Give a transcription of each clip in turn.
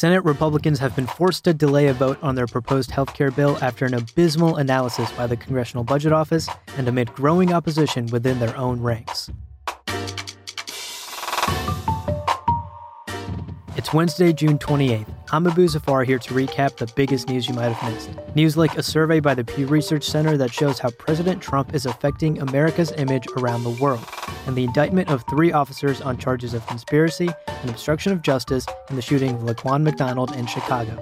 Senate Republicans have been forced to delay a vote on their proposed health care bill after an abysmal analysis by the Congressional Budget Office and amid growing opposition within their own ranks. It's Wednesday, June 28th. I'm Abu Zafar here to recap the biggest news you might have missed. News like a survey by the Pew Research Center that shows how President Trump is affecting America's image around the world, and the indictment of three officers on charges of conspiracy and obstruction of justice in the shooting of Laquan McDonald in Chicago.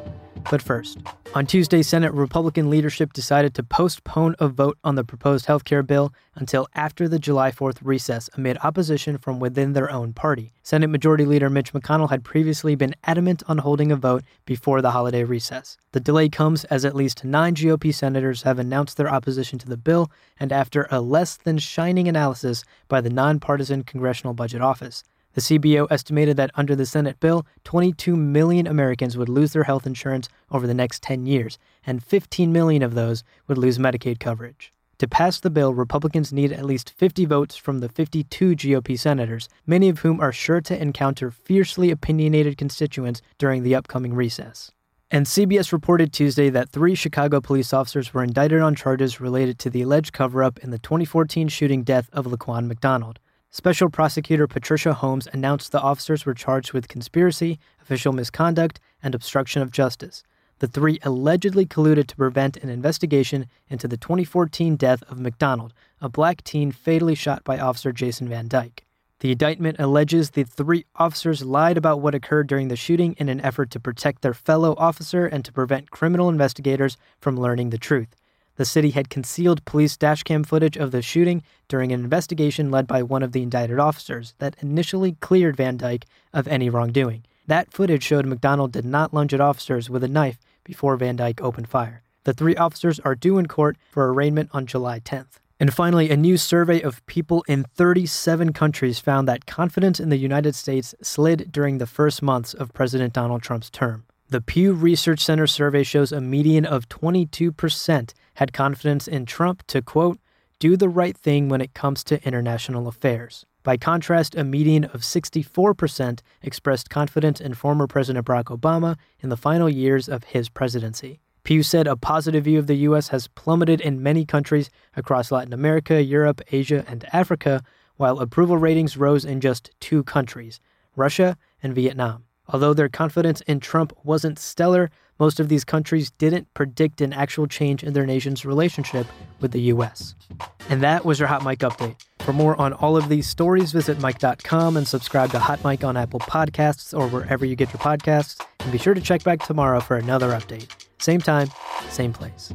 But first, on Tuesday, Senate Republican leadership decided to postpone a vote on the proposed health care bill until after the July 4th recess amid opposition from within their own party. Senate Majority Leader Mitch McConnell had previously been adamant on holding a vote before the holiday recess. The delay comes as at least nine GOP senators have announced their opposition to the bill and after a less than shining analysis by the nonpartisan Congressional Budget Office. The CBO estimated that under the Senate bill, 22 million Americans would lose their health insurance over the next 10 years, and 15 million of those would lose Medicaid coverage. To pass the bill, Republicans need at least 50 votes from the 52 GOP senators, many of whom are sure to encounter fiercely opinionated constituents during the upcoming recess. And CBS reported Tuesday that three Chicago police officers were indicted on charges related to the alleged cover up in the 2014 shooting death of Laquan McDonald. Special Prosecutor Patricia Holmes announced the officers were charged with conspiracy, official misconduct, and obstruction of justice. The three allegedly colluded to prevent an investigation into the 2014 death of McDonald, a black teen fatally shot by Officer Jason Van Dyke. The indictment alleges the three officers lied about what occurred during the shooting in an effort to protect their fellow officer and to prevent criminal investigators from learning the truth. The city had concealed police dashcam footage of the shooting during an investigation led by one of the indicted officers that initially cleared Van Dyke of any wrongdoing. That footage showed McDonald did not lunge at officers with a knife before Van Dyke opened fire. The three officers are due in court for arraignment on July 10th. And finally, a new survey of people in 37 countries found that confidence in the United States slid during the first months of President Donald Trump's term. The Pew Research Center survey shows a median of 22% had confidence in Trump to, quote, do the right thing when it comes to international affairs. By contrast, a median of 64% expressed confidence in former President Barack Obama in the final years of his presidency. Pew said a positive view of the U.S. has plummeted in many countries across Latin America, Europe, Asia, and Africa, while approval ratings rose in just two countries Russia and Vietnam. Although their confidence in Trump wasn't stellar, most of these countries didn't predict an actual change in their nation's relationship with the US. And that was your Hot Mic update. For more on all of these stories, visit Mic.com and subscribe to Hot Mic on Apple Podcasts or wherever you get your podcasts. And be sure to check back tomorrow for another update. Same time, same place.